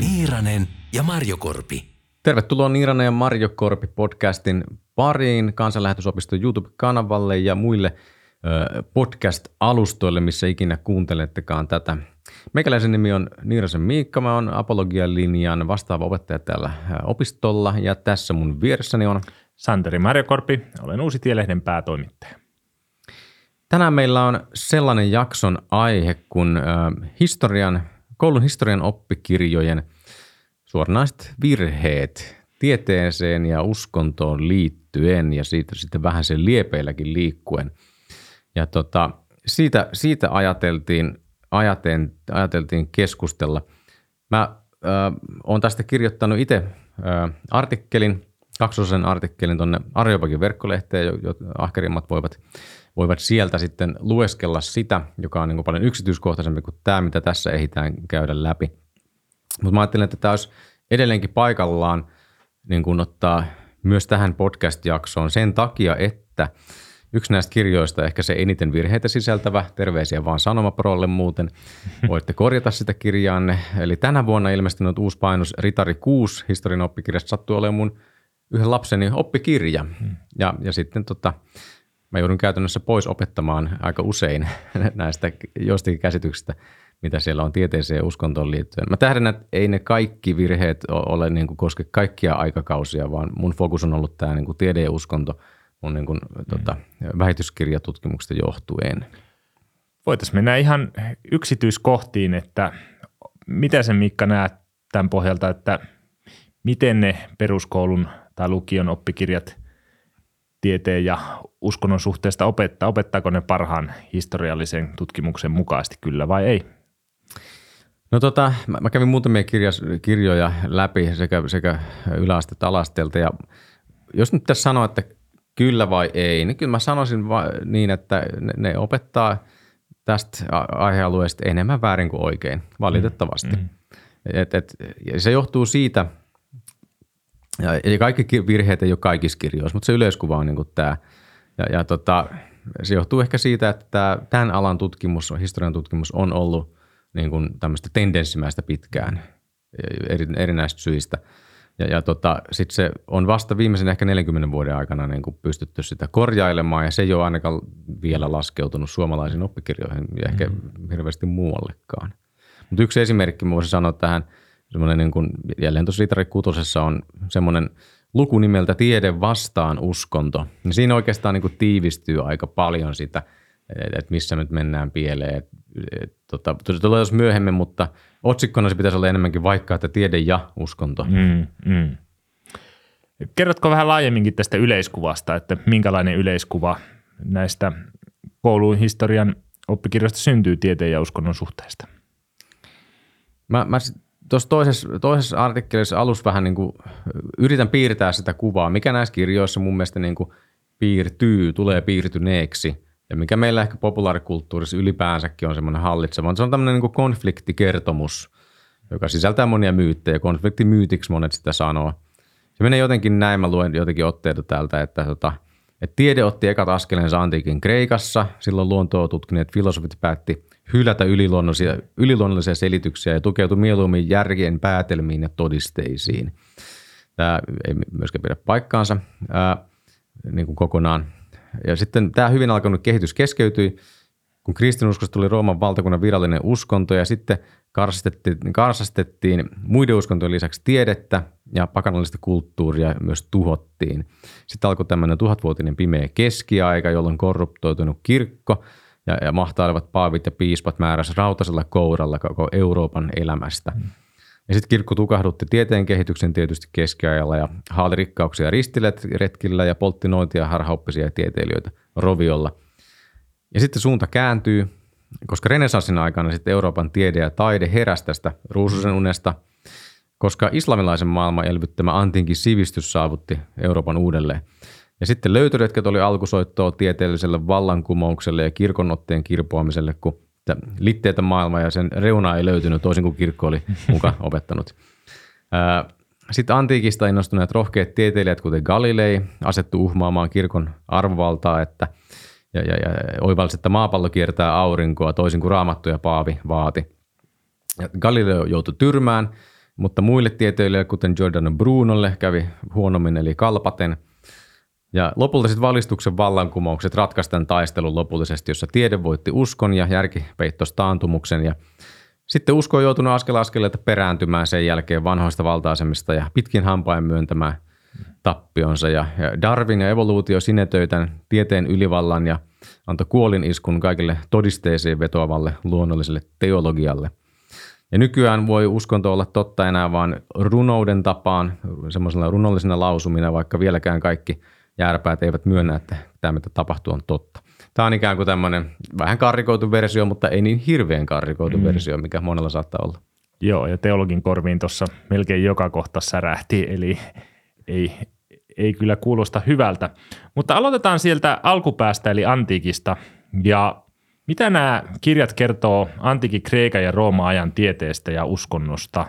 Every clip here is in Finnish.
Niiranen ja Marjokorpi. Tervetuloa Niiranen ja Marjo Korpi podcastin pariin kansanlähetysopiston YouTube-kanavalle ja muille podcast-alustoille, missä ikinä kuuntelettekaan tätä. Meikäläisen nimi on Niirasen Miikka, mä oon apologian linjan vastaava opettaja täällä opistolla ja tässä mun vieressäni on Santeri Marjokorpi, olen Uusi Tielehden päätoimittaja. Tänään meillä on sellainen jakson aihe kuin historian, koulun historian oppikirjojen suoranaiset virheet tieteeseen ja uskontoon liittyen ja siitä sitten vähän sen liepeilläkin liikkuen. Ja tota, siitä, siitä ajateltiin, ajaten, ajateltiin keskustella. Mä ö, oon tästä kirjoittanut itse ö, artikkelin, kaksosen artikkelin tuonne Arjopakin verkkolehteen, jo, jo ahkerimmat voivat, voivat sieltä sitten lueskella sitä, joka on niin kuin paljon yksityiskohtaisempi kuin tämä, mitä tässä ehditään käydä läpi. Mutta mä ajattelin, että tämä olisi edelleenkin paikallaan niin kuin ottaa myös tähän podcast-jaksoon sen takia, että yksi näistä kirjoista, ehkä se eniten virheitä sisältävä, terveisiä vaan Sanomaprolle muuten, voitte korjata sitä kirjaanne. Eli tänä vuonna ilmestynyt uusi painos Ritari 6 historian oppikirjasta sattuu olemaan mun yhden lapseni oppikirja. Ja, ja sitten tota, mä joudun käytännössä pois opettamaan aika usein näistä joistakin käsityksistä, mitä siellä on tieteeseen ja uskontoon liittyen. Mä tähdän, että ei ne kaikki virheet ole niin kuin koske kaikkia aikakausia, vaan mun fokus on ollut tämä niin kuin tiede ja uskonto mun niin kuin, mm. tota, väitöskirjatutkimuksesta johtuen. Voitaisiin mennä ihan yksityiskohtiin, että mitä sen Mikka näet tämän pohjalta, että miten ne peruskoulun tai lukion oppikirjat tieteen ja uskonnon suhteesta opettaa? Opettaako ne parhaan historiallisen tutkimuksen mukaisesti kyllä vai ei? No tota, mä, mä kävin muutamia kirjas, kirjoja läpi sekä, sekä yläastetta alasteelta ja jos nyt tässä sanoa, että kyllä vai ei, niin kyllä mä sanoisin va- niin, että ne, ne opettaa tästä aihealueesta enemmän väärin kuin oikein, valitettavasti. Mm, mm. Et, et, ja se johtuu siitä, ja, ja kaikki virheet ei ole kaikissa kirjoissa, mutta se yleiskuva on niin tämä. Ja, ja tota, se johtuu ehkä siitä, että tämän alan tutkimus, historian tutkimus on ollut niin kuin tämmöistä tendenssimäistä pitkään eri, erinäistä syistä. Ja, ja tota, sitten se on vasta viimeisen ehkä 40 vuoden aikana niin kuin pystytty sitä korjailemaan ja se ei ole ainakaan vielä laskeutunut suomalaisiin oppikirjoihin ja ehkä mm. hirveästi muuallekaan. Mutta yksi esimerkki, mä voisin sanoa tähän, semmoinen niin kuin, jälleen tuossa Ritari Kutosessa on semmoinen luku nimeltä Tiede vastaan uskonto. Ja siinä oikeastaan niin kuin tiivistyy aika paljon sitä, että missä nyt mennään pieleen. Et, et, tota, tulee jos myöhemmin, mutta otsikkona se pitäisi olla enemmänkin vaikka, että tiede ja uskonto. Mm, mm. Kerrotko vähän laajemminkin tästä yleiskuvasta, että minkälainen yleiskuva näistä koulun historian oppikirjoista syntyy tieteen ja uskonnon suhteesta? Mä, mä tuossa toisessa, toisessa artikkelissa alussa vähän niin kuin yritän piirtää sitä kuvaa, mikä näissä kirjoissa mun mielestä niin kuin piirtyy, tulee piirtyneeksi ja mikä meillä ehkä populaarikulttuurissa ylipäänsäkin on semmoinen hallitseva. Se on tämmöinen niin kuin konfliktikertomus, joka sisältää monia myyttejä. Konfliktimyytiksi monet sitä sanoo. Se menee jotenkin näin, mä luen jotenkin otteita täältä, että, tota, että tiede otti ekat askelensa antiikin Kreikassa. Silloin luontoa tutkineet filosofit päätti hylätä yliluonnollisia, yliluonnollisia selityksiä ja tukeutui mieluummin järjen päätelmiin ja todisteisiin. Tämä ei myöskään pidä paikkaansa ää, niin kuin kokonaan. Ja sitten tämä hyvin alkanut kehitys keskeytyi, kun kristinuskosta tuli Rooman valtakunnan virallinen uskonto ja sitten karsastettiin, karsastettiin muiden uskontojen lisäksi tiedettä ja pakanallista kulttuuria myös tuhottiin. Sitten alkoi tämmöinen tuhatvuotinen pimeä keskiaika, jolloin korruptoitunut kirkko ja, ja mahtailevat paavit ja piispat määräsi rautaisella kouralla koko Euroopan elämästä. Mm. Ja sitten kirkko tukahdutti tieteen kehityksen tietysti keskiajalla ja haali rikkauksia ristiletkillä ja poltti noitia harhaoppisia tieteilijöitä roviolla. Ja sitten suunta kääntyy, koska renesanssin aikana sitten Euroopan tiede ja taide heräsi tästä ruususen unesta, koska islamilaisen maailman elvyttämä antiinkin sivistys saavutti Euroopan uudelleen. Ja sitten löytöretket oli alkusoittoa tieteelliselle vallankumoukselle ja kirkonotteen kirpoamiselle, kun litteitä maailma ja sen reuna ei löytynyt toisin kuin kirkko oli mukaan opettanut. Sitten antiikista innostuneet rohkeat tieteilijät, kuten Galilei, asettu uhmaamaan kirkon arvovaltaa, että ja, ja, ja oivalsi, että maapallo kiertää aurinkoa toisin kuin Raamattu ja Paavi vaati. Ja Galileo joutui tyrmään, mutta muille tieteilijöille, kuten Giordano Brunolle, kävi huonommin eli kalpaten. Ja lopulta sitten valistuksen vallankumoukset ratkaisi tämän taistelun lopullisesti, jossa tiede voitti uskon ja järki peittos taantumuksen. Ja sitten usko on joutunut askel askeleelta perääntymään sen jälkeen vanhoista valta ja pitkin hampain myöntämään tappionsa. Ja, Darwin ja evoluutio sinetöi tämän tieteen ylivallan ja antoi kuolin iskun kaikille todisteisiin vetoavalle luonnolliselle teologialle. Ja nykyään voi uskonto olla totta enää vain runouden tapaan, semmoisena runollisena lausumina, vaikka vieläkään kaikki järpäät eivät myönnä, että tämä mitä tapahtuu on totta. Tämä on ikään kuin tämmöinen vähän karrikoitu versio, mutta ei niin hirveän karrikoitu mm. versio, mikä monella saattaa olla. Joo, ja teologin korviin tuossa melkein joka kohta särähti, eli ei, ei kyllä kuulosta hyvältä. Mutta aloitetaan sieltä alkupäästä, eli antiikista. Ja mitä nämä kirjat kertoo antiikin Kreikan ja Rooma-ajan tieteestä ja uskonnosta?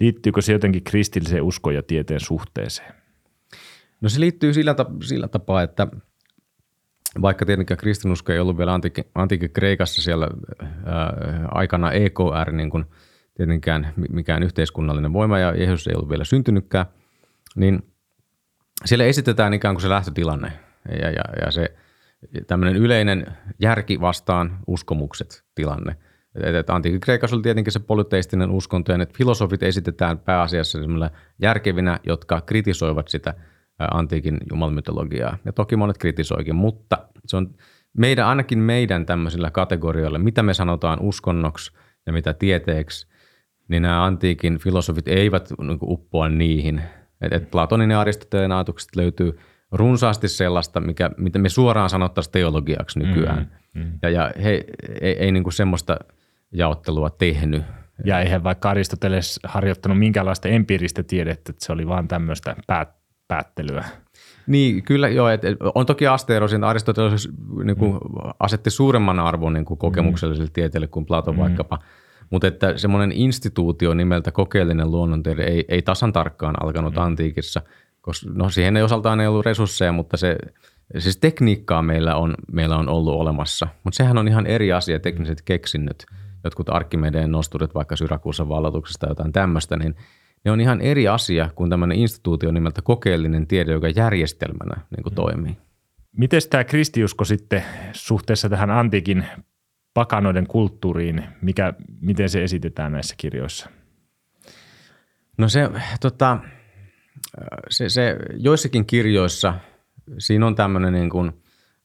Liittyykö se jotenkin kristilliseen uskon ja tieteen suhteeseen? No se liittyy sillä, sillä tapaa, että vaikka tietenkään kristinusko ei ollut vielä antiikin, antiikin Kreikassa siellä ää, aikana EKR, niin kuin tietenkään mikään yhteiskunnallinen voima ja Jeesus ei ollut vielä syntynytkään, niin siellä esitetään ikään kuin se lähtötilanne ja, ja, ja se tämmöinen yleinen järki vastaan uskomukset tilanne. antiikin Kreikassa oli tietenkin se polyteistinen uskonto ja ne filosofit esitetään pääasiassa järkevinä, jotka kritisoivat sitä – antiikin jumalmytologiaa. Ja toki monet kritisoikin, mutta se on meidän, ainakin meidän tämmöisillä kategorioilla, mitä me sanotaan uskonnoksi ja mitä tieteeksi, niin nämä antiikin filosofit eivät niin uppoa niihin. Et, et Platonin ja Aristoteleen ajatukset löytyy runsaasti sellaista, mikä, mitä me suoraan sanottaisiin teologiaksi nykyään. Mm, mm. Ja, ja he ei, ei niin kuin semmoista jaottelua tehnyt. Ja eihän vaikka Aristoteles harjoittanut minkäänlaista empiiristä tiedettä, että se oli vaan tämmöistä päät, päättelyä. Niin, kyllä joo. Et, et, on toki asteero siinä, Aristoteles niin kuin, mm. asetti suuremman arvon niin kuin kokemukselliselle mm. tieteelle kuin Platon mm. vaikkapa. Mutta että semmoinen instituutio nimeltä kokeellinen luonnontiede ei, ei tasan tarkkaan alkanut mm. antiikissa, koska no siihen ei osaltaan ei ollut resursseja, mutta se, siis tekniikkaa meillä on, meillä on ollut olemassa. Mutta sehän on ihan eri asia, tekniset keksinnöt. Jotkut Arkkimedeen nosturit vaikka Syrakuusan vallatuksesta jotain tämmöistä, niin – ne on ihan eri asia kuin tämmöinen instituutio nimeltä kokeellinen tiede, joka järjestelmänä niin kuin toimii. Miten tämä kristiusko sitten suhteessa tähän antiikin pakanoiden kulttuuriin, mikä, miten se esitetään näissä kirjoissa? No se, tota, se, se joissakin kirjoissa siinä on tämmöinen niin kuin,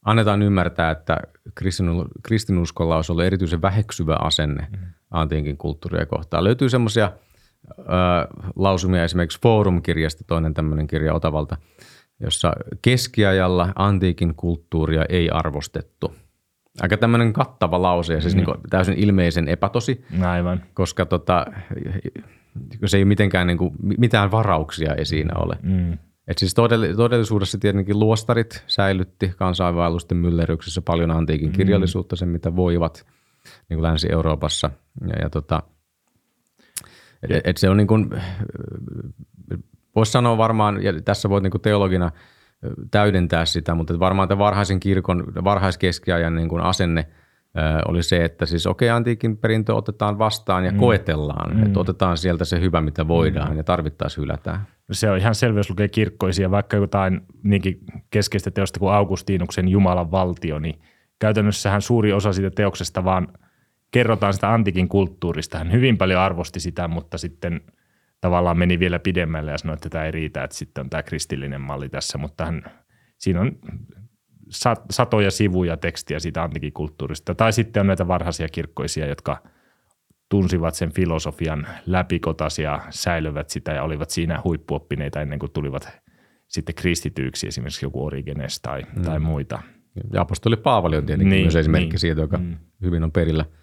annetaan ymmärtää, että kristinuskolla olisi ollut erityisen väheksyvä asenne mm. antiikin kulttuuria kohtaan. Löytyy semmoisia – lausumia esimerkiksi Forum-kirjasta, toinen tämmöinen kirja Otavalta, jossa keskiajalla antiikin kulttuuria ei arvostettu. Aika tämmöinen kattava lause ja siis mm. niin kuin täysin ilmeisen epätosi. Aivan. Koska tota, se ei mitenkään niin kuin, mitään varauksia ei siinä ole. Mm. Et siis todellisuudessa tietenkin luostarit säilytti kansainvaellusten myllerryksessä paljon antiikin mm. kirjallisuutta, sen mitä voivat niin kuin Länsi-Euroopassa. Ja, ja tota, et, et se on niin kuin, voisi sanoa varmaan, ja tässä voit niin kuin teologina täydentää sitä, mutta varmaan tämä varhaisen kirkon, varhaiskeskiajan niin kuin asenne oli se, että siis okei, okay, antiikin perintö otetaan vastaan ja mm. koetellaan, mm. että otetaan sieltä se hyvä, mitä voidaan mm. ja tarvittaessa hylätään. Se on ihan selvä, jos lukee kirkkoisia, vaikka jotain niinkin keskeistä teosta kuin Augustinuksen Jumalan valtio, niin käytännössähän suuri osa siitä teoksesta vaan – kerrotaan sitä antikin kulttuurista. Hän hyvin paljon arvosti sitä, mutta sitten tavallaan meni vielä pidemmälle ja sanoi, että tämä ei riitä, että sitten on tämä kristillinen malli tässä, mutta hän, siinä on satoja sivuja tekstiä siitä antikin kulttuurista. Tai sitten on näitä varhaisia kirkkoisia, jotka tunsivat sen filosofian läpikotas ja säilyvät sitä ja olivat siinä huippuoppineita ennen kuin tulivat sitten kristityiksi, esimerkiksi joku Origenes tai, mm. tai muita. Ja apostoli Paavali on tietenkin niin, myös esimerkki niin, siitä, joka mm. hyvin on perillä –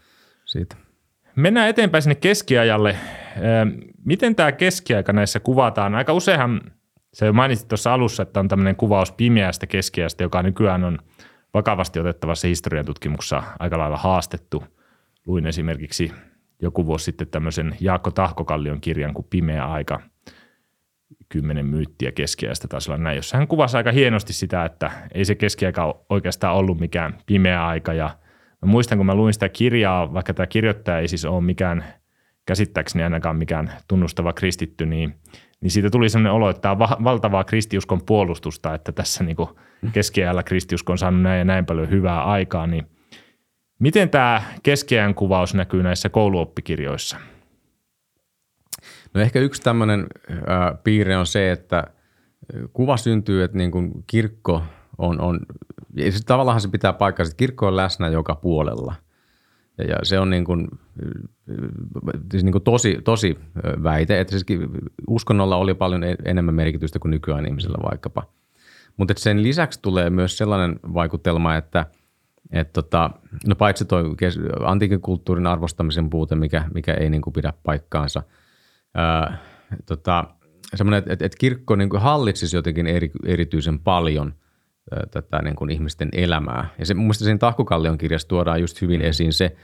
siitä. Mennään eteenpäin sinne keskiajalle. Miten tämä keskiaika näissä kuvataan? Aika useinhan, se mainitsit tuossa alussa, että on tämmöinen kuvaus pimeästä keskiajasta, joka nykyään on vakavasti otettavassa historian tutkimuksessa aika lailla haastettu. Luin esimerkiksi joku vuosi sitten tämmöisen Jaakko Tahkokallion kirjan kuin Pimeä aika. kymmenen myyttiä keskiajasta taisi olla näin, jossa hän kuvasi aika hienosti sitä, että ei se keskiaika oikeastaan ollut mikään pimeä aika ja mä muistan, kun mä luin sitä kirjaa, vaikka tämä kirjoittaja ei siis ole mikään käsittääkseni ainakaan mikään tunnustava kristitty, niin, niin siitä tuli sellainen olo, että tämä on va- valtavaa kristiuskon puolustusta, että tässä niin keskiajalla kristiusko on saanut näin ja näin paljon hyvää aikaa, niin miten tämä keskiajan kuvaus näkyy näissä kouluoppikirjoissa – No ehkä yksi tämmöinen äh, piirre on se, että kuva syntyy, että niin kuin kirkko on, on tavallaan se pitää paikkaa, että kirkko on läsnä joka puolella. Ja, ja se on niin kuin, siis niin kuin tosi, tosi väite, että siis uskonnolla oli paljon e-, enemmän merkitystä kuin nykyään ihmisellä vaikkapa. Mutta sen lisäksi tulee myös sellainen vaikutelma, että et tota, no paitsi tuo antiikin kulttuurin arvostamisen puute, mikä, mikä ei niin kuin pidä paikkaansa – ää, tota, että, että kirkko niin kuin hallitsisi jotenkin eri, erityisen paljon tätä niin kuin ihmisten elämää. Ja se, mun mielestä siinä Tahkukallion kirjassa tuodaan just hyvin esiin se,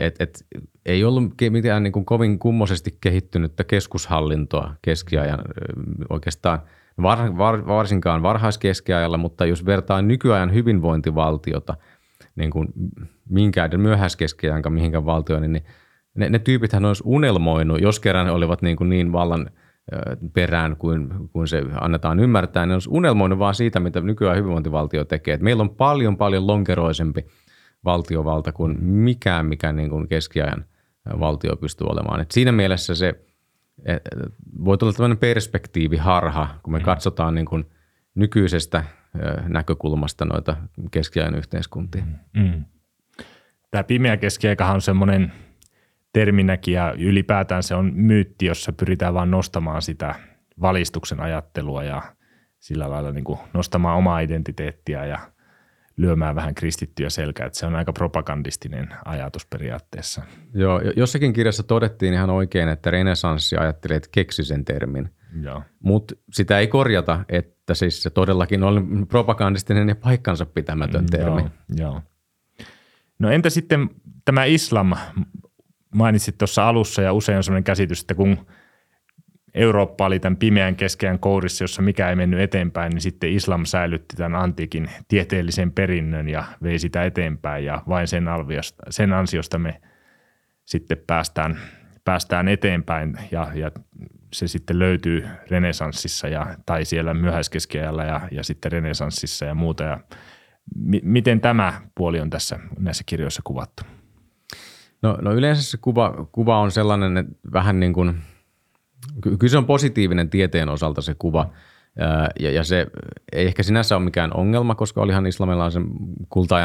että et, ei ollut mitään niin kuin kovin kummoisesti kehittynyttä keskushallintoa keskiajan oikeastaan var, var, varsinkaan varhaiskeskiajalla, mutta jos vertaa nykyajan hyvinvointivaltiota niin kuin minkään myöhäiskeskiajan mihinkään valtioon, niin ne, ne tyypithän olisi unelmoinut, jos kerran ne olivat niin, kuin niin vallan perään kuin, kuin se annetaan ymmärtää, ne olisi unelmoinut vaan siitä, mitä nykyään hyvinvointivaltio tekee. Et meillä on paljon, paljon lonkeroisempi valtiovalta kuin mikään, mikä niin kuin keskiajan valtio pystyy olemaan. Et siinä mielessä se voi tulla tämmöinen perspektiiviharha, kun me mm. katsotaan niin kuin nykyisestä näkökulmasta noita keskiajan yhteiskuntia. Mm. Tämä pimeä keskiaikahan on semmoinen – terminäkin ja ylipäätään se on myytti, jossa pyritään vain nostamaan sitä valistuksen ajattelua ja sillä lailla niin kuin nostamaan omaa identiteettiä ja lyömään vähän kristittyä selkää. Että se on aika propagandistinen ajatus periaatteessa. Joo, jossakin kirjassa todettiin ihan oikein, että renesanssi ajatteli, että keksi sen termin. Mutta sitä ei korjata, että siis se todellakin on propagandistinen ja paikkansa pitämätön termi. Joo, joo. No entä sitten tämä islam mainitsit tuossa alussa ja usein on sellainen käsitys, että kun Eurooppa oli tämän pimeän keskeän kourissa, jossa mikä ei mennyt eteenpäin, niin sitten islam säilytti tämän antiikin tieteellisen perinnön ja vei sitä eteenpäin ja vain sen, alviosta, sen ansiosta me sitten päästään, päästään eteenpäin ja, ja se sitten löytyy renesanssissa ja, tai siellä myöhäiskeskiajalla ja, ja sitten renesanssissa ja muuta. Ja mi, miten tämä puoli on tässä näissä kirjoissa kuvattu? No, no yleensä se kuva, kuva on sellainen, että vähän niin kuin, kyllä se on positiivinen tieteen osalta se kuva, ja, ja se ei ehkä sinänsä ole mikään ongelma, koska olihan islamilaisen kulta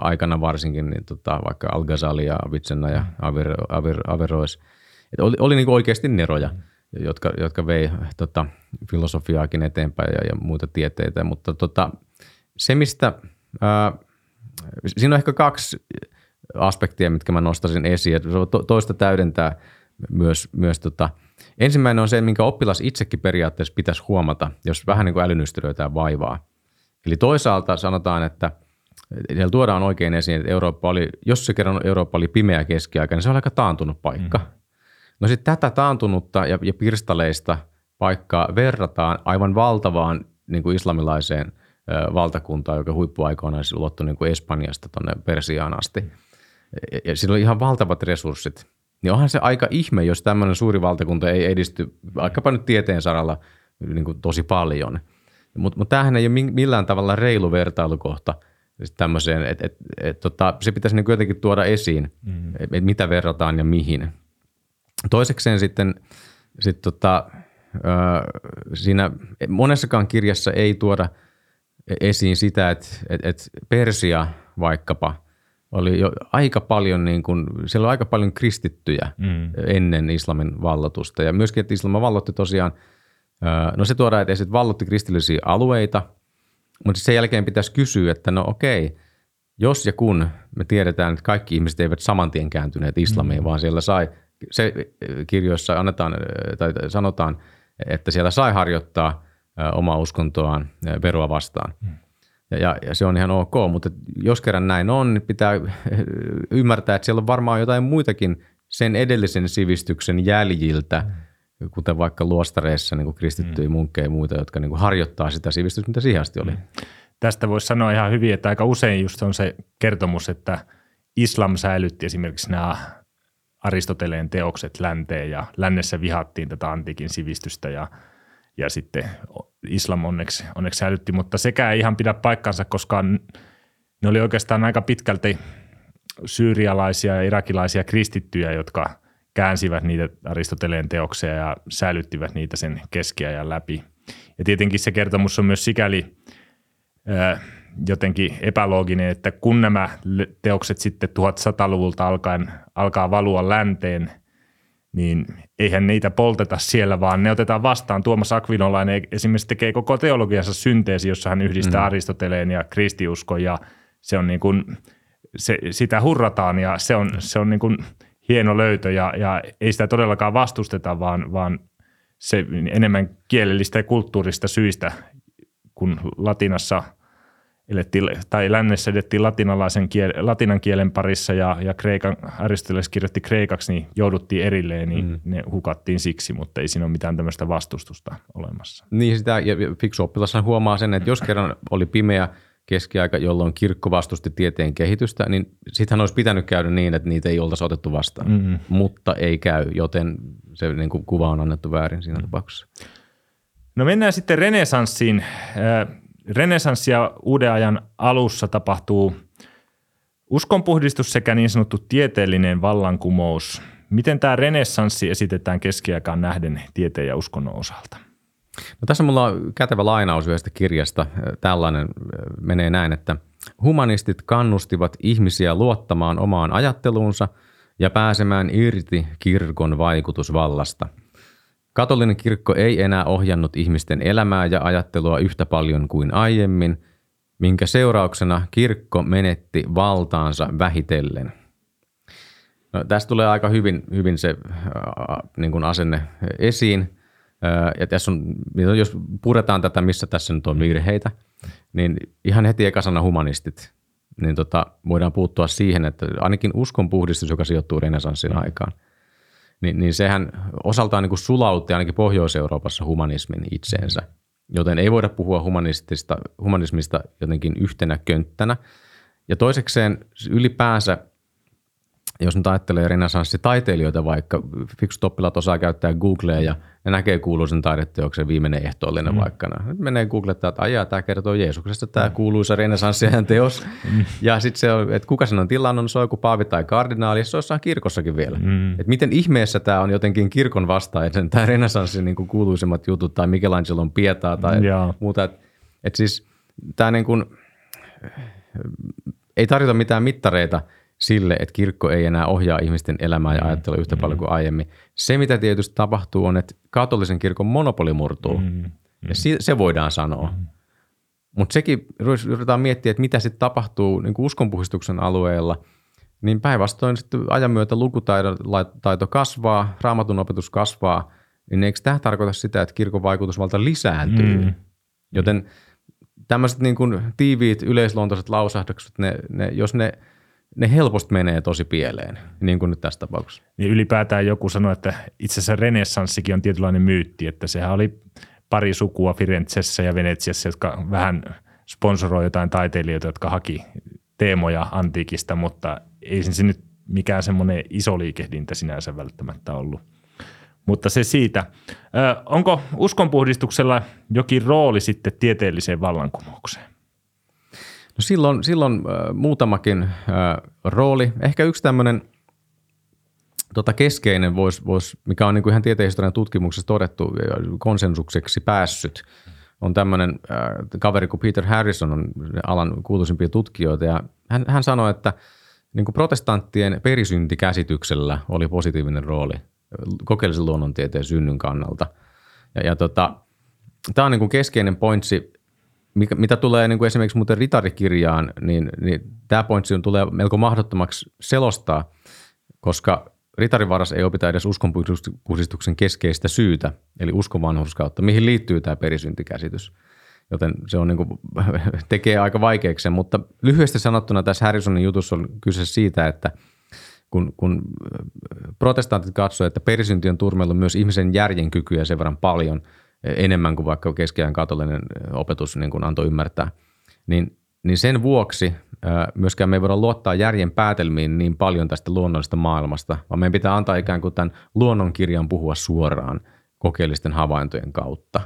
aikana varsinkin niin tota, vaikka Al-Ghazali ja Avicenna ja Aver, Aver, Averroes, että oli, oli niin oikeasti neroja, jotka, jotka vei tota, filosofiaakin eteenpäin ja, ja muita tieteitä, mutta tota, se mistä, ää, siinä on ehkä kaksi aspektia, mitkä mä nostasin esiin. Toista täydentää myös, myös tota, ensimmäinen on se, minkä oppilas itsekin periaatteessa pitäisi huomata, jos vähän niin kuin älynystyröitään vaivaa. Eli toisaalta sanotaan, että siellä tuodaan oikein esiin, että Eurooppa oli, jos se kerran Eurooppa oli pimeä keskiaika, niin se on aika taantunut paikka. Mm. No sitten tätä taantunutta ja, ja pirstaleista paikkaa verrataan aivan valtavaan niin kuin islamilaiseen ö, valtakuntaan, joka huippuaikoina olisi ulottu niin kuin Espanjasta tuonne Persiaan asti. Ja sillä oli ihan valtavat resurssit, niin onhan se aika ihme, jos tämmöinen suuri valtakunta ei edisty vaikkapa nyt tieteen saralla niin kuin tosi paljon. Mutta mut tämähän ei ole millään tavalla reilu vertailukohta tämmöiseen, että et, et, tota, se pitäisi niin jotenkin tuoda esiin, mm. että et mitä verrataan ja mihin. Toisekseen sitten sit tota, siinä monessakaan kirjassa ei tuoda esiin sitä, että et, et Persia vaikkapa – oli jo aika paljon, niin kuin, siellä oli aika paljon kristittyjä mm. ennen islamin vallatusta. Ja myöskin, että islam vallotti tosiaan, no se tuodaan, että se vallotti kristillisiä alueita, mutta sen jälkeen pitäisi kysyä, että no okei, jos ja kun me tiedetään, että kaikki ihmiset eivät saman tien kääntyneet islamiin, mm. vaan siellä sai, se kirjoissa annetaan, tai sanotaan, että siellä sai harjoittaa omaa uskontoaan veroa vastaan. Mm. Ja, ja se on ihan ok, mutta jos kerran näin on, niin pitää ymmärtää, että siellä on varmaan jotain muitakin sen edellisen sivistyksen jäljiltä kuten vaikka luostareissa niin kristittyjä mm. munkkeja ja muita, jotka niin kuin harjoittaa sitä sivistystä, mitä siihen asti oli. Mm. Tästä voisi sanoa ihan hyvin, että aika usein just on se kertomus, että islam säilytti esimerkiksi nämä Aristoteleen teokset länteen ja lännessä vihattiin tätä antiikin sivistystä ja, ja sitten islam onneksi, onneksi säilytti, mutta sekä ei ihan pidä paikkansa, koska ne oli oikeastaan aika pitkälti syyrialaisia ja irakilaisia kristittyjä, jotka käänsivät niitä Aristoteleen teoksia ja säilyttivät niitä sen keskiajan läpi. Ja tietenkin se kertomus on myös sikäli ää, jotenkin epälooginen, että kun nämä teokset sitten 1100-luvulta alkaen alkaa valua länteen, niin eihän niitä polteta siellä, vaan ne otetaan vastaan. Tuomas Akvinolainen esimerkiksi tekee koko teologiansa synteesi, jossa hän yhdistää mm. Aristoteleen ja kristiuskon ja se on niin kuin, se, sitä hurrataan ja se on, se on niin kuin hieno löytö ja, ja ei sitä todellakaan vastusteta, vaan, vaan se enemmän kielellistä ja kulttuurista syistä, kun latinassa – elettiin, tai lännessä edettiin latinalaisen kiel, latinan kielen parissa ja, ja kreikan, Aristoteles kirjoitti kreikaksi, niin jouduttiin erilleen, niin mm. ne hukattiin siksi, mutta ei siinä ole mitään tämmöistä vastustusta olemassa. Niin sitä, ja fiksu oppilashan huomaa sen, että jos kerran oli pimeä keskiaika, jolloin kirkko vastusti tieteen kehitystä, niin sittenhän olisi pitänyt käydä niin, että niitä ei oltaisi otettu vastaan, mm. mutta ei käy, joten se niin kuin, kuva on annettu väärin siinä mm. tapauksessa. No mennään sitten renesanssiin renesanssi ja uuden ajan alussa tapahtuu uskonpuhdistus sekä niin sanottu tieteellinen vallankumous. Miten tämä renessanssi esitetään keskiaikaan nähden tieteen ja uskonnon osalta? No tässä mulla on kätevä lainaus yhdestä kirjasta. Tällainen menee näin, että humanistit kannustivat ihmisiä luottamaan omaan ajatteluunsa ja pääsemään irti kirkon vaikutusvallasta – Katolinen kirkko ei enää ohjannut ihmisten elämää ja ajattelua yhtä paljon kuin aiemmin, minkä seurauksena kirkko menetti valtaansa vähitellen. No, tästä tulee aika hyvin, hyvin se äh, niin kuin asenne esiin. Äh, ja tässä on, jos puretaan tätä, missä tässä nyt on virheitä, niin ihan heti eka sana humanistit, niin tota, voidaan puuttua siihen, että ainakin uskonpuhdistus, joka sijoittuu renesanssin aikaan – niin, niin sehän osaltaan niin sulautti ainakin Pohjois-Euroopassa humanismin itseensä. Joten ei voida puhua humanistista, humanismista jotenkin yhtenä könttänä. Ja toisekseen ylipäänsä jos nyt ajattelee renessanssitaiteilijoita vaikka, fiksut oppilaat osaa käyttää Googlea ja ne näkee kuuluisen taideteoksen viimeinen ehtoollinen mm. vaikka. Nyt menee googlettaa, että ajaa, tämä kertoo Jeesuksesta, tämä mm. kuuluisa renessanssiajan teos. Mm. Ja sitten se on, että kuka sen on tilannut, se on joku paavi tai kardinaali, se on jossain kirkossakin vielä. Mm. Että miten ihmeessä tämä on jotenkin kirkon vastaisen, tämä renessanssin niin kuuluisimmat jutut tai Michelangelon pietaa tai ja. muuta. Että et siis tämä niin kuin, ei tarjota mitään mittareita – sille, että kirkko ei enää ohjaa ihmisten elämää ja mm. ajattelua yhtä mm. paljon kuin aiemmin. Se, mitä tietysti tapahtuu, on, että katolisen kirkon monopoli murtuu. Mm. Ja se voidaan sanoa. Mm. Mutta sekin, yritetään miettiä, että mitä sitten tapahtuu niin kuin uskonpuhistuksen alueella, niin päinvastoin sitten ajan myötä lukutaito kasvaa, raamatun opetus kasvaa, niin eikö tämä tarkoita sitä, että kirkon vaikutusvalta lisääntyy? Mm. Joten tämmöiset niin kuin tiiviit yleisluontoiset lausahdukset, ne, ne, jos ne – ne helposti menee tosi pieleen, niin kuin nyt tässä tapauksessa. Niin ylipäätään joku sanoi, että itse asiassa renessanssikin on tietynlainen myytti, että sehän oli pari sukua Firenzessä ja Venetsiassa, jotka vähän sponsoroi jotain taiteilijoita, jotka haki teemoja antiikista, mutta ei se nyt mikään semmoinen iso liikehdintä sinänsä välttämättä ollut. Mutta se siitä. Ö, onko uskonpuhdistuksella jokin rooli sitten tieteelliseen vallankumoukseen? No silloin, silloin muutamakin rooli. Ehkä yksi tämmöinen tota keskeinen, vois, vois, mikä on niin kuin ihan tieteenhistorian tutkimuksessa todettu konsensukseksi päässyt, on tämmöinen äh, kaveri kuin Peter Harrison, on alan kuuluisimpia tutkijoita, ja hän, hän sanoi, että niin kuin protestanttien perisyntikäsityksellä oli positiivinen rooli kokeellisen luonnontieteen synnyn kannalta. Ja, ja tota, tämä on niin kuin keskeinen pointsi mikä, mitä tulee niin kuin esimerkiksi muuten ritarikirjaan, niin, niin tämä pointsi tulee melko mahdottomaksi selostaa, koska ritarivaras ei opita edes uskonpuhdistuksen keskeistä syytä, eli uskonvanhurskautta, mihin liittyy tämä perisyntikäsitys. Joten se on niin kuin, tekee aika vaikeaksi, mutta lyhyesti sanottuna tässä Harrisonin jutussa on kyse siitä, että kun, kun protestantit katsoivat, että perisynti on turmellut myös ihmisen järjen kykyä sen verran paljon enemmän kuin vaikka keskiajan katolinen opetus niin kuin antoi ymmärtää, niin, niin sen vuoksi myöskään me ei voida luottaa järjen päätelmiin niin paljon tästä luonnollisesta maailmasta, vaan meidän pitää antaa ikään kuin tämän luonnonkirjan puhua suoraan kokeellisten havaintojen kautta.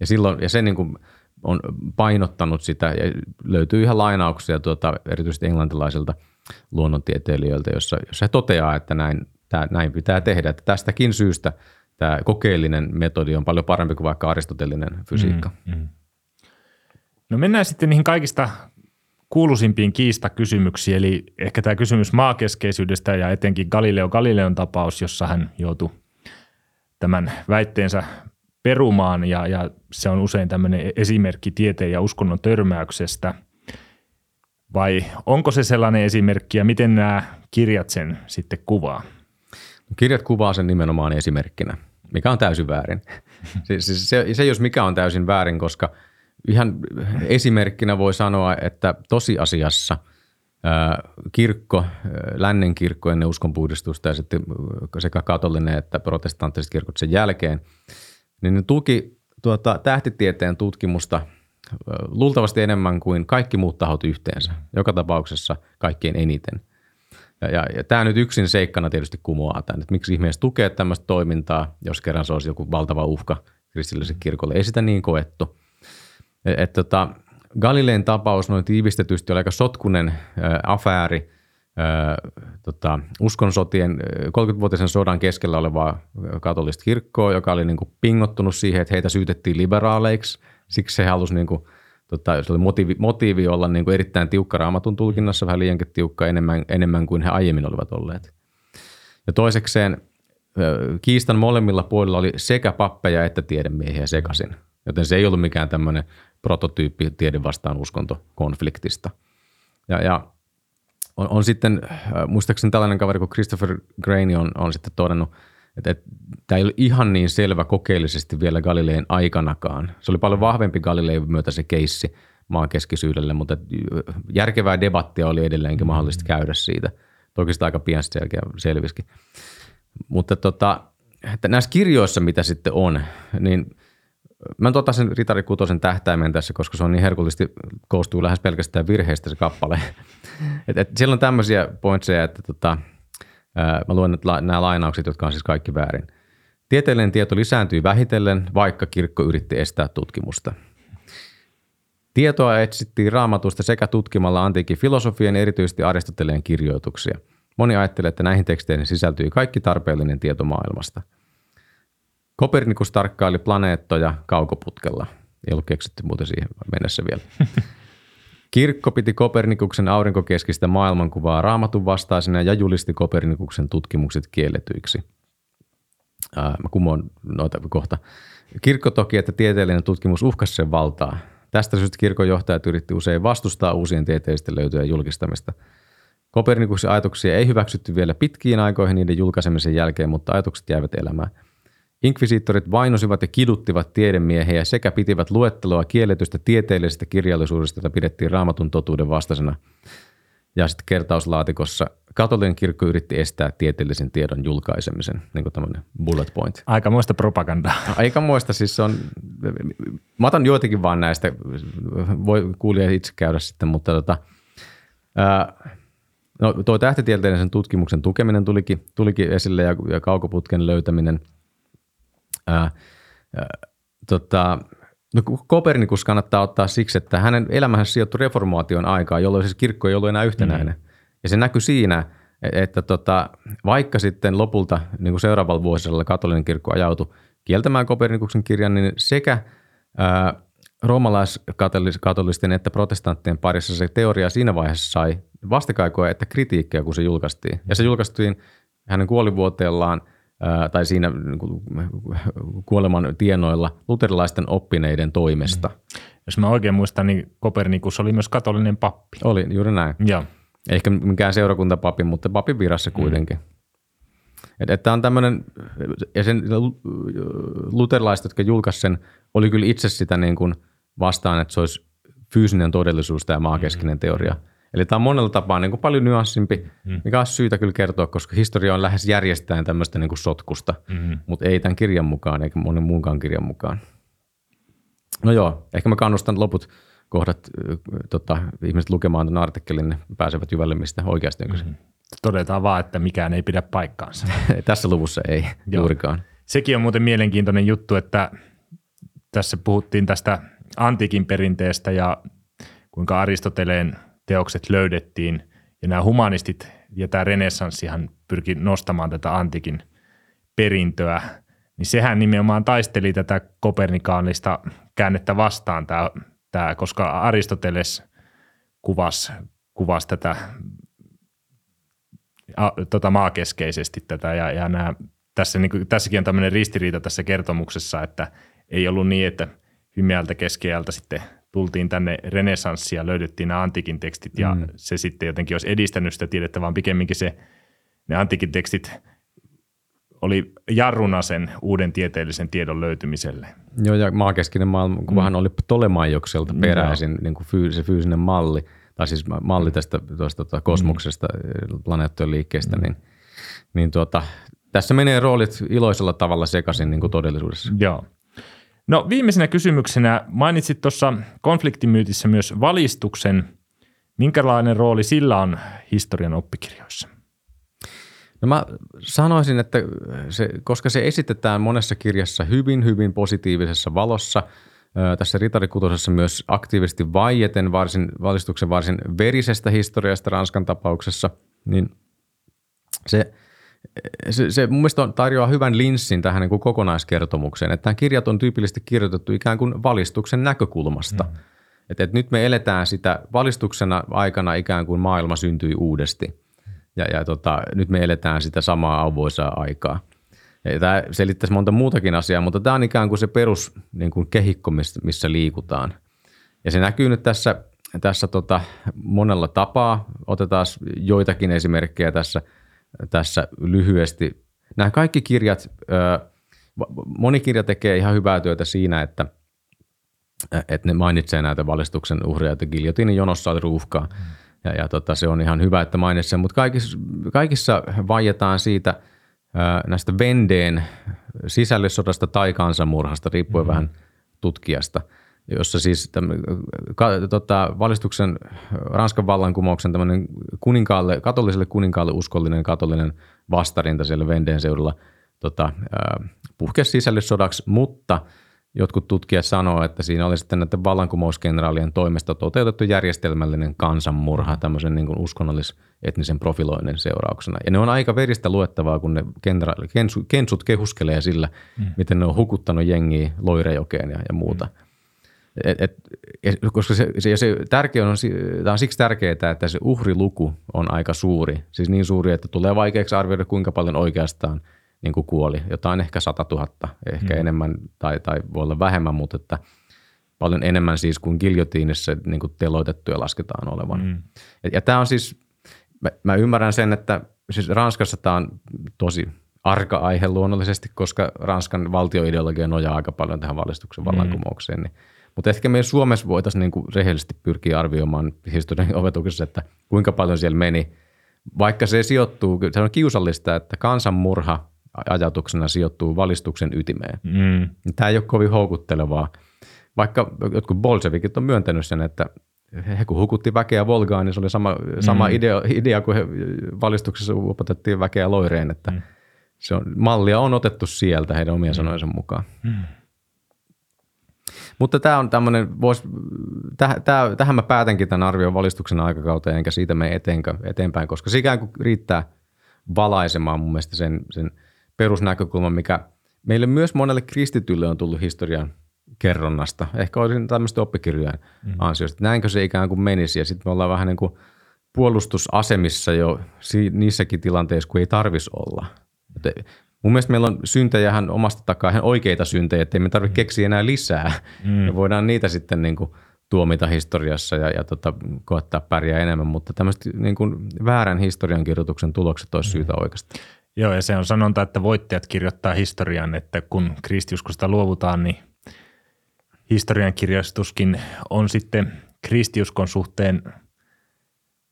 Ja, silloin, ja se niin kuin on painottanut sitä, ja löytyy ihan lainauksia tuota, erityisesti englantilaisilta luonnontieteilijöiltä, jossa, jossa he toteaa, että näin, tämä, näin pitää tehdä. Että tästäkin syystä tämä kokeellinen metodi on paljon parempi kuin vaikka aristotelinen fysiikka. Mm, mm. No mennään sitten niihin kaikista kuuluisimpiin kiistakysymyksiin, eli ehkä tämä kysymys maakeskeisyydestä ja etenkin Galileo Galileon tapaus, jossa hän joutui tämän väitteensä perumaan ja, ja se on usein tämmöinen esimerkki tieteen ja uskonnon törmäyksestä. Vai onko se sellainen esimerkki ja miten nämä kirjat sen sitten kuvaa? Kirjat kuvaa sen nimenomaan esimerkkinä, mikä on täysin väärin. Siis se, se jos mikä on täysin väärin, koska ihan esimerkkinä voi sanoa, että tosiasiassa – kirkko, lännen kirkko ennen uskonpuhdistusta ja sitten sekä katolinen että protestanttiset kirkot sen jälkeen – niin ne tuki tuota, tähtitieteen tutkimusta luultavasti enemmän kuin kaikki muut tahot yhteensä. Joka tapauksessa kaikkein eniten. Ja, ja, ja tämä nyt yksin seikkana tietysti kumoaa tämän, että miksi ihmeessä tukee tämmöistä toimintaa, jos kerran se olisi joku valtava uhka kristilliselle kirkolle. Ei sitä niin koettu. Et, et, tota, Galileen tapaus noin tiivistetysti oli aika sotkunen ä, afääri – tota, uskonsotien 30-vuotisen sodan keskellä olevaa katolista kirkkoa, joka oli niin kuin pingottunut siihen, että heitä syytettiin liberaaleiksi. Siksi he halusi, niin kuin, tota, se oli motiivi, motiivi olla niin kuin erittäin tiukka raamatun tulkinnassa, vähän liiankin tiukka enemmän, enemmän kuin he aiemmin olivat olleet. Ja toisekseen kiistan molemmilla puolilla oli sekä pappeja että tiedemiehiä sekaisin. Joten se ei ollut mikään tämmöinen prototyyppi tiede vastaan uskontokonfliktista. Ja, ja on, on sitten, muistaakseni tällainen kaveri kuin Christopher Grainy on, on sitten todennut, että, että tämä ei ole ihan niin selvä kokeellisesti vielä Galileen aikanakaan. Se oli paljon vahvempi Galileen myötä se keissi maan keskisyydelle, mutta äh, järkevää debattia oli edelleenkin mahdollista käydä siitä. Toki sitä aika pian selkeä selvisikin. Mutta tota, että näissä kirjoissa, mitä sitten on, niin – Mä otan sen Ritari Kutosen tähtäimen tässä, koska se on niin herkullisesti, koostuu lähes pelkästään virheistä se kappale. et, et siellä on tämmöisiä pointseja, että tota, ää, mä luen nyt la, nämä lainaukset, jotka on siis kaikki väärin. Tieteellinen tieto lisääntyi vähitellen, vaikka kirkko yritti estää tutkimusta. Tietoa etsittiin raamatusta sekä tutkimalla antiikin filosofian, erityisesti Aristoteleen kirjoituksia. Moni ajattelee, että näihin teksteihin sisältyy kaikki tarpeellinen tieto maailmasta – Kopernikus tarkkaili planeettoja kaukoputkella. Ei ollut keksitty muuten siihen mennessä vielä. Kirkko piti Kopernikuksen aurinkokeskistä maailmankuvaa raamatun vastaisena ja julisti Kopernikuksen tutkimukset kielletyiksi. Mä kumoon noita kohta. Kirkko toki, että tieteellinen tutkimus uhkasi sen valtaa. Tästä syystä kirkon johtajat yritti usein vastustaa uusien tieteellisten löytöjen julkistamista. Kopernikuksen ajatuksia ei hyväksytty vielä pitkiin aikoihin niiden julkaisemisen jälkeen, mutta ajatukset jäivät elämään – Inkvisiittorit vainosivat ja kiduttivat tiedemiehiä sekä pitivät luetteloa kielletystä tieteellisestä kirjallisuudesta, jota pidettiin raamatun totuuden vastaisena. Ja sitten kertauslaatikossa katolinen kirkko yritti estää tieteellisen tiedon julkaisemisen, niin kuin tämmöinen bullet point. Aikamoista propagandaa. Aikamoista, siis on, mä otan joitakin vaan näistä, voi kuulija itse käydä sitten, mutta tota, ää, no, tuo tähtitieteellisen tutkimuksen tukeminen tulikin, tulikin esille ja, ja kaukoputken löytäminen – Ää, ää, tota, no Kopernikus kannattaa ottaa siksi, että hänen elämänsä sijoittui reformaation aikaa, jolloin siis kirkko ei ollut enää yhtenäinen. Mm. Ja se näkyy siinä, että tota, vaikka sitten lopulta niin kuin seuraavalla vuosilla katolinen kirkko ajautui kieltämään Kopernikuksen kirjan, niin sekä ää, roomalaiskatolisten että protestanttien parissa se teoria siinä vaiheessa sai vastakaikoa että kritiikkiä, kun se julkaistiin. Ja se julkaistiin hänen kuolivuoteellaan – tai siinä niin kuoleman tienoilla luterilaisten oppineiden toimesta. Mm. Jos mä oikein muistan, niin Kopernikus oli myös katolinen pappi. Oli, juuri näin. Joo. Ehkä mikään seurakuntapappi, mutta papin virassa mm. kuitenkin. Mm. Että et on tämmöinen, ja sen luterilaiset, jotka julkaisivat sen, oli kyllä itse sitä niin kuin vastaan, että se olisi fyysinen todellisuus tämä maakeskinen mm. teoria. Eli tämä on monella tapaa niin kuin paljon nyanssimpi, mm. mikä on syytä kyllä kertoa, koska historia on lähes järjestään tämmöistä niin kuin sotkusta, mm. mutta ei tämän kirjan mukaan eikä monen muunkaan kirjan mukaan. No joo, ehkä mä kannustan loput kohdat tota, ihmiset lukemaan tämän artikkelin, ne pääsevät jyvälle, mistä oikeasti on kyse. Mm. Todetaan vaan, että mikään ei pidä paikkaansa. Tässä luvussa ei Joo. juurikaan. Sekin on muuten mielenkiintoinen juttu, että tässä puhuttiin tästä antiikin perinteestä ja kuinka Aristoteleen teokset löydettiin. Ja nämä humanistit ja tämä renessanssihan pyrki nostamaan tätä antiikin perintöä. Niin sehän nimenomaan taisteli tätä kopernikaanista käännettä vastaan, tämä, tämä, koska Aristoteles kuvasi, kuvasi tätä a, tota maakeskeisesti tätä ja, ja nämä, tässä, niin kuin, tässäkin on tämmöinen ristiriita tässä kertomuksessa, että ei ollut niin, että hymeältä keskeältä sitten tultiin tänne renesanssia ja löydettiin nämä antiikin tekstit ja mm. se sitten jotenkin olisi edistänyt sitä tiedettä, vaan pikemminkin se, ne antiikin tekstit oli jarruna sen uuden tieteellisen tiedon löytymiselle. Joo, ja maakeskinen maailma, kun mm. oli Tolemaiokselta peräisin no. niin kuin fyys, se fyysinen malli, tai siis malli tästä tuosta, tuota, kosmoksesta, mm. planeettojen liikkeestä, mm. niin, niin tuota, tässä menee roolit iloisella tavalla sekaisin niin kuin todellisuudessa. Joo. No viimeisenä kysymyksenä mainitsit tuossa konfliktimyytissä myös valistuksen. Minkälainen rooli sillä on historian oppikirjoissa? No mä sanoisin, että se, koska se esitetään monessa kirjassa hyvin, hyvin positiivisessa valossa, tässä ritarikutosessa myös aktiivisesti vaieten varsin, valistuksen varsin verisestä historiasta Ranskan tapauksessa, niin se – se, se mun mielestä on, tarjoaa hyvän linssin tähän niin kuin kokonaiskertomukseen, että nämä kirjat on tyypillisesti kirjoitettu ikään kuin valistuksen näkökulmasta. Mm. Että, että nyt me eletään sitä valistuksena aikana ikään kuin maailma syntyi uudesti ja, ja tota, nyt me eletään sitä samaa auvoisaa aikaa. Ja tämä selittäisi monta muutakin asiaa, mutta tämä on ikään kuin se perus niin kuin kehikko, missä liikutaan. Ja se näkyy nyt tässä, tässä tota, monella tapaa. Otetaan joitakin esimerkkejä tässä – tässä lyhyesti. Nämä kaikki kirjat, moni kirja tekee ihan hyvää työtä siinä, että, että ne mainitsee näitä valistuksen uhreja, että giljotiinin jonossa oli ruuhkaa. Ja, ja tota, se on ihan hyvä, että mainitsee, mutta kaikissa, kaikissa vaietaan siitä näistä Vendeen sisällissodasta tai kansanmurhasta, riippuen mm-hmm. vähän tutkijasta – jossa siis tämän, ka, tota, valistuksen Ranskan vallankumouksen tämmöinen kuninkaalle, katoliselle kuninkaalle uskollinen katolinen vastarinta siellä Vendeen seudulla tota, puhkesi sisällissodaksi, mutta jotkut tutkijat sanoo, että siinä oli sitten näiden vallankumouskenraalien toimesta toteutettu järjestelmällinen kansanmurha tämmöisen niin uskonnollis-etnisen profiloinnin seurauksena. Ja ne on aika veristä luettavaa, kun ne kenra- kensut kehuskelee sillä, mm. miten ne on hukuttanut jengiä loirejokeen ja, ja muuta. Mm. Et, et, koska se, se, se tärkeä on, tämä on siksi tärkeää, että se uhriluku on aika suuri. Siis niin suuri, että tulee vaikeaksi arvioida, kuinka paljon oikeastaan niin kuin kuoli. Jotain ehkä 100 000, ehkä mm. enemmän tai, tai voi olla vähemmän, mutta että paljon enemmän siis kuin giljotiinissa niin kuin teloitettuja lasketaan olevan. Mm. Ja, ja tämä on siis, mä, mä ymmärrän sen, että siis Ranskassa tämä on tosi arka aihe luonnollisesti, koska Ranskan valtioideologia nojaa aika paljon tähän valistuksen mm. vallankumoukseen, niin – mutta ehkä meidän Suomessa voitaisiin niin kuin rehellisesti pyrkiä arvioimaan historian opetuksessa, että kuinka paljon siellä meni. Vaikka se sijoittuu, se on kiusallista, että kansanmurha ajatuksena sijoittuu valistuksen ytimeen. Mm. Tämä ei ole kovin houkuttelevaa. Vaikka jotkut bolsevikit on myöntänyt sen, että he kun hukutti väkeä Volgaan, niin se oli sama, sama mm. idea, idea kuin he valistuksessa opetettiin väkeä loireen, että mm. se on, mallia on otettu sieltä heidän omien mm. sanojensa mukaan. Mm. Mutta tämä on tämmöinen, vois, täh, täh, tähän mä päätänkin tämän arvion valistuksen aikakauteen, enkä siitä mene eteenpäin, koska se ikään kuin riittää valaisemaan mun mielestä sen, sen perusnäkökulman, mikä meille myös monelle kristitylle on tullut historian kerronnasta. Ehkä olisi tämmöistä oppikirjojen mm. ansiosta. Näinkö se ikään kuin menisi ja sitten me ollaan vähän niin kuin puolustusasemissa jo niissäkin tilanteissa, kun ei tarvisi olla. Mun mielestä meillä on syntejähän omasta takaa ihan oikeita syntejä, ettei me tarvitse keksiä enää lisää. Mm. Me voidaan niitä sitten niin kuin tuomita historiassa ja, ja tota, koettaa pärjää enemmän, mutta tämmöistä niin kuin väärän historiankirjoituksen tulokset olisi mm. syytä oikeasti. Joo, ja se on sanonta, että voittajat kirjoittaa historian, että kun kristiuskosta luovutaan, niin historiankirjastuskin on sitten kristiuskon suhteen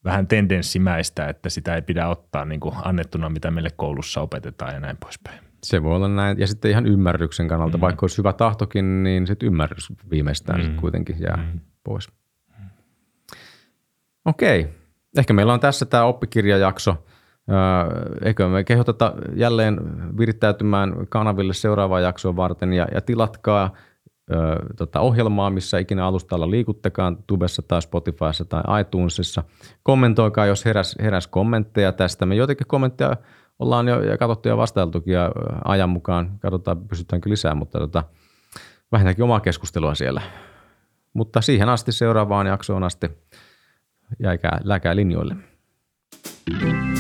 vähän tendenssimäistä, että sitä ei pidä ottaa niin kuin annettuna, mitä meille koulussa opetetaan ja näin poispäin. Se voi olla näin. Ja sitten ihan ymmärryksen kannalta, mm. vaikka olisi hyvä tahtokin, niin sitten ymmärrys viimeistään mm. sit kuitenkin jää mm. pois. Okei. Ehkä meillä on tässä tämä oppikirjajakso. Eikö me kehoteta jälleen virittäytymään kanaville seuraavaa jaksoa varten ja, ja tilatkaa tota ohjelmaa, missä ikinä alustalla liikuttekaan, Tubessa tai Spotifyssa tai iTunesissa. Kommentoikaa, jos heräs, heräs kommentteja tästä. Me jotenkin kommentteja ollaan jo ja katsottu ja vastailtukin ja ajan mukaan katsotaan, pystytäänkö lisää, mutta tota, vähintäänkin omaa keskustelua siellä. Mutta siihen asti seuraavaan jaksoon asti jäikää, läkää linjoille. thank you